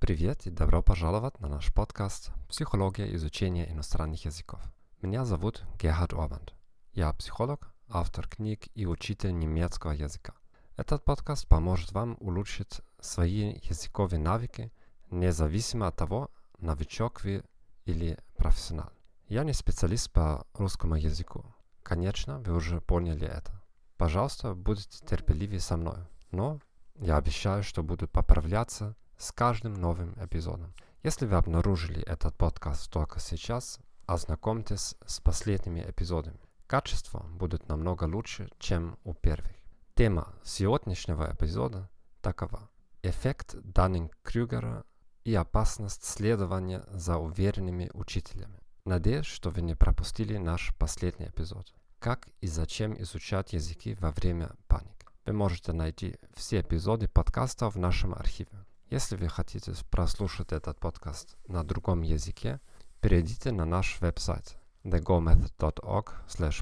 Привет и добро пожаловать на наш подкаст «Психология изучения иностранных языков». Меня зовут Герхард Орбанд. Я психолог, автор книг и учитель немецкого языка. Этот подкаст поможет вам улучшить свои языковые навыки, независимо от того, новичок вы или профессионал. Я не специалист по русскому языку. Конечно, вы уже поняли это. Пожалуйста, будьте терпеливы со мной. Но я обещаю, что буду поправляться с каждым новым эпизодом. Если вы обнаружили этот подкаст только сейчас, ознакомьтесь с последними эпизодами. Качество будет намного лучше, чем у первых. Тема сегодняшнего эпизода такова. Эффект Даннинг-Крюгера и опасность следования за уверенными учителями. Надеюсь, что вы не пропустили наш последний эпизод. Как и зачем изучать языки во время паники. Вы можете найти все эпизоды подкаста в нашем архиве. Если вы хотите прослушать этот подкаст на другом языке, перейдите на наш веб-сайт thegomethod.org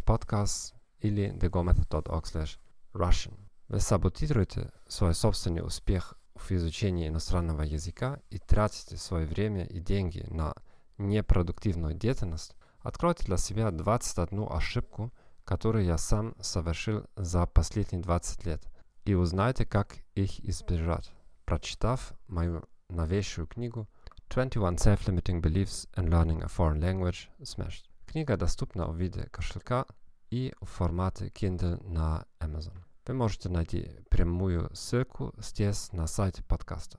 podcast или thegomethod.org russian. Вы саботируете свой собственный успех в изучении иностранного языка и тратите свое время и деньги на непродуктивную деятельность, откройте для себя 21 ошибку, которую я сам совершил за последние 20 лет, и узнайте, как их избежать прочитав мою новейшую книгу 21 Self-Limiting Beliefs in Learning a Foreign Language Smashed. Книга доступна в виде кошелька и в формате Kindle на Amazon. Вы можете найти прямую ссылку здесь на сайте подкаста.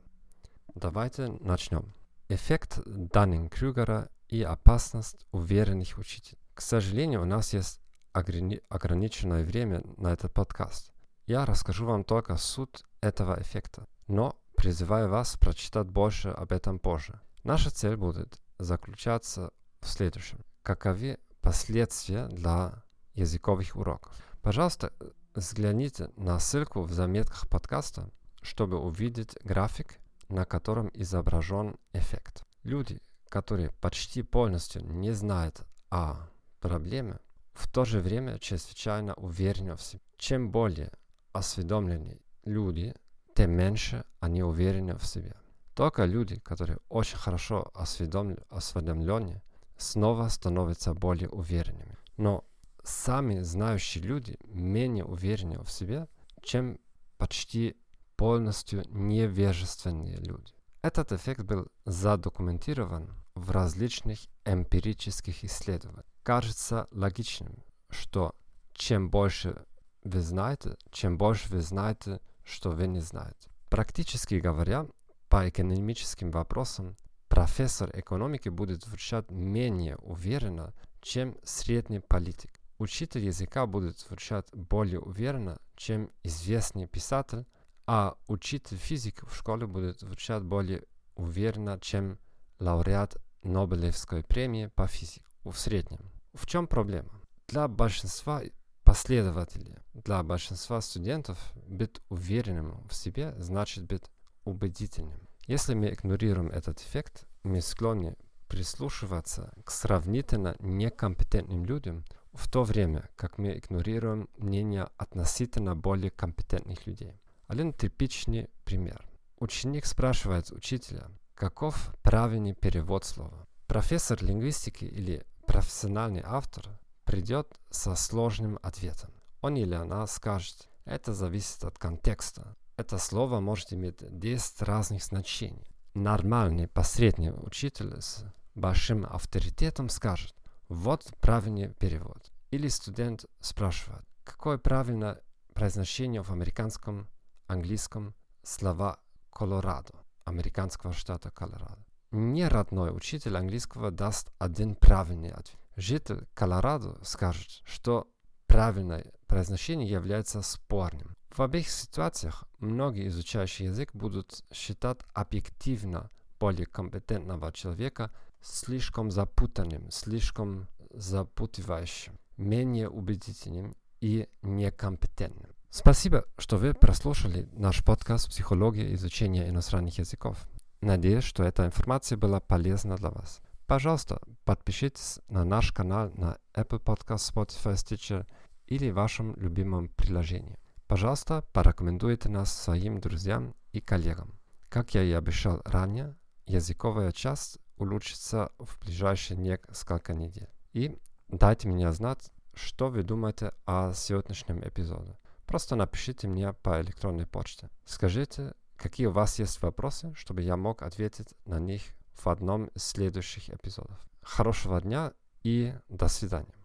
Давайте начнем. Эффект Даннинг-Крюгера и опасность уверенных учителей. К сожалению, у нас есть ограни- ограниченное время на этот подкаст. Я расскажу вам только суть этого эффекта но призываю вас прочитать больше об этом позже. Наша цель будет заключаться в следующем. Каковы последствия для языковых уроков? Пожалуйста, взгляните на ссылку в заметках подкаста, чтобы увидеть график, на котором изображен эффект. Люди, которые почти полностью не знают о проблеме, в то же время чрезвычайно уверены в себе. Чем более осведомлены люди тем меньше они уверены в себе. Только люди, которые очень хорошо осведомлены, снова становятся более уверенными. Но сами знающие люди менее уверены в себе, чем почти полностью невежественные люди. Этот эффект был задокументирован в различных эмпирических исследованиях. Кажется логичным, что чем больше вы знаете, чем больше вы знаете что вы не знаете. Практически говоря, по экономическим вопросам профессор экономики будет звучать менее уверенно, чем средний политик. Учитель языка будет звучать более уверенно, чем известный писатель, а учитель физики в школе будет звучать более уверенно, чем лауреат Нобелевской премии по физике в среднем. В чем проблема? Для большинства последователей. Для большинства студентов быть уверенным в себе значит быть убедительным. Если мы игнорируем этот эффект, мы склонны прислушиваться к сравнительно некомпетентным людям, в то время как мы игнорируем мнение относительно более компетентных людей. Один типичный пример. Ученик спрашивает учителя, каков правильный перевод слова. Профессор лингвистики или профессиональный автор придет со сложным ответом. Он или она скажет, это зависит от контекста. Это слово может иметь 10 разных значений. Нормальный посредний учитель с большим авторитетом скажет, вот правильный перевод. Или студент спрашивает, какое правильное произношение в американском, английском слова Колорадо, американского штата Колорадо. Не родной учитель английского даст один правильный ответ житель Колорадо скажет, что правильное произношение является спорным. В обеих ситуациях многие изучающие язык будут считать объективно более компетентного человека слишком запутанным, слишком запутывающим, менее убедительным и некомпетентным. Спасибо, что вы прослушали наш подкаст «Психология изучения иностранных языков». Надеюсь, что эта информация была полезна для вас. Пожалуйста, подпишитесь на наш канал на Apple Podcast, Spotify, Stitcher или вашем любимом приложении. Пожалуйста, порекомендуйте нас своим друзьям и коллегам. Как я и обещал ранее, языковая часть улучшится в ближайшие несколько недель. И дайте мне знать, что вы думаете о сегодняшнем эпизоде. Просто напишите мне по электронной почте. Скажите, какие у вас есть вопросы, чтобы я мог ответить на них в одном из следующих эпизодов. Хорошего дня и до свидания.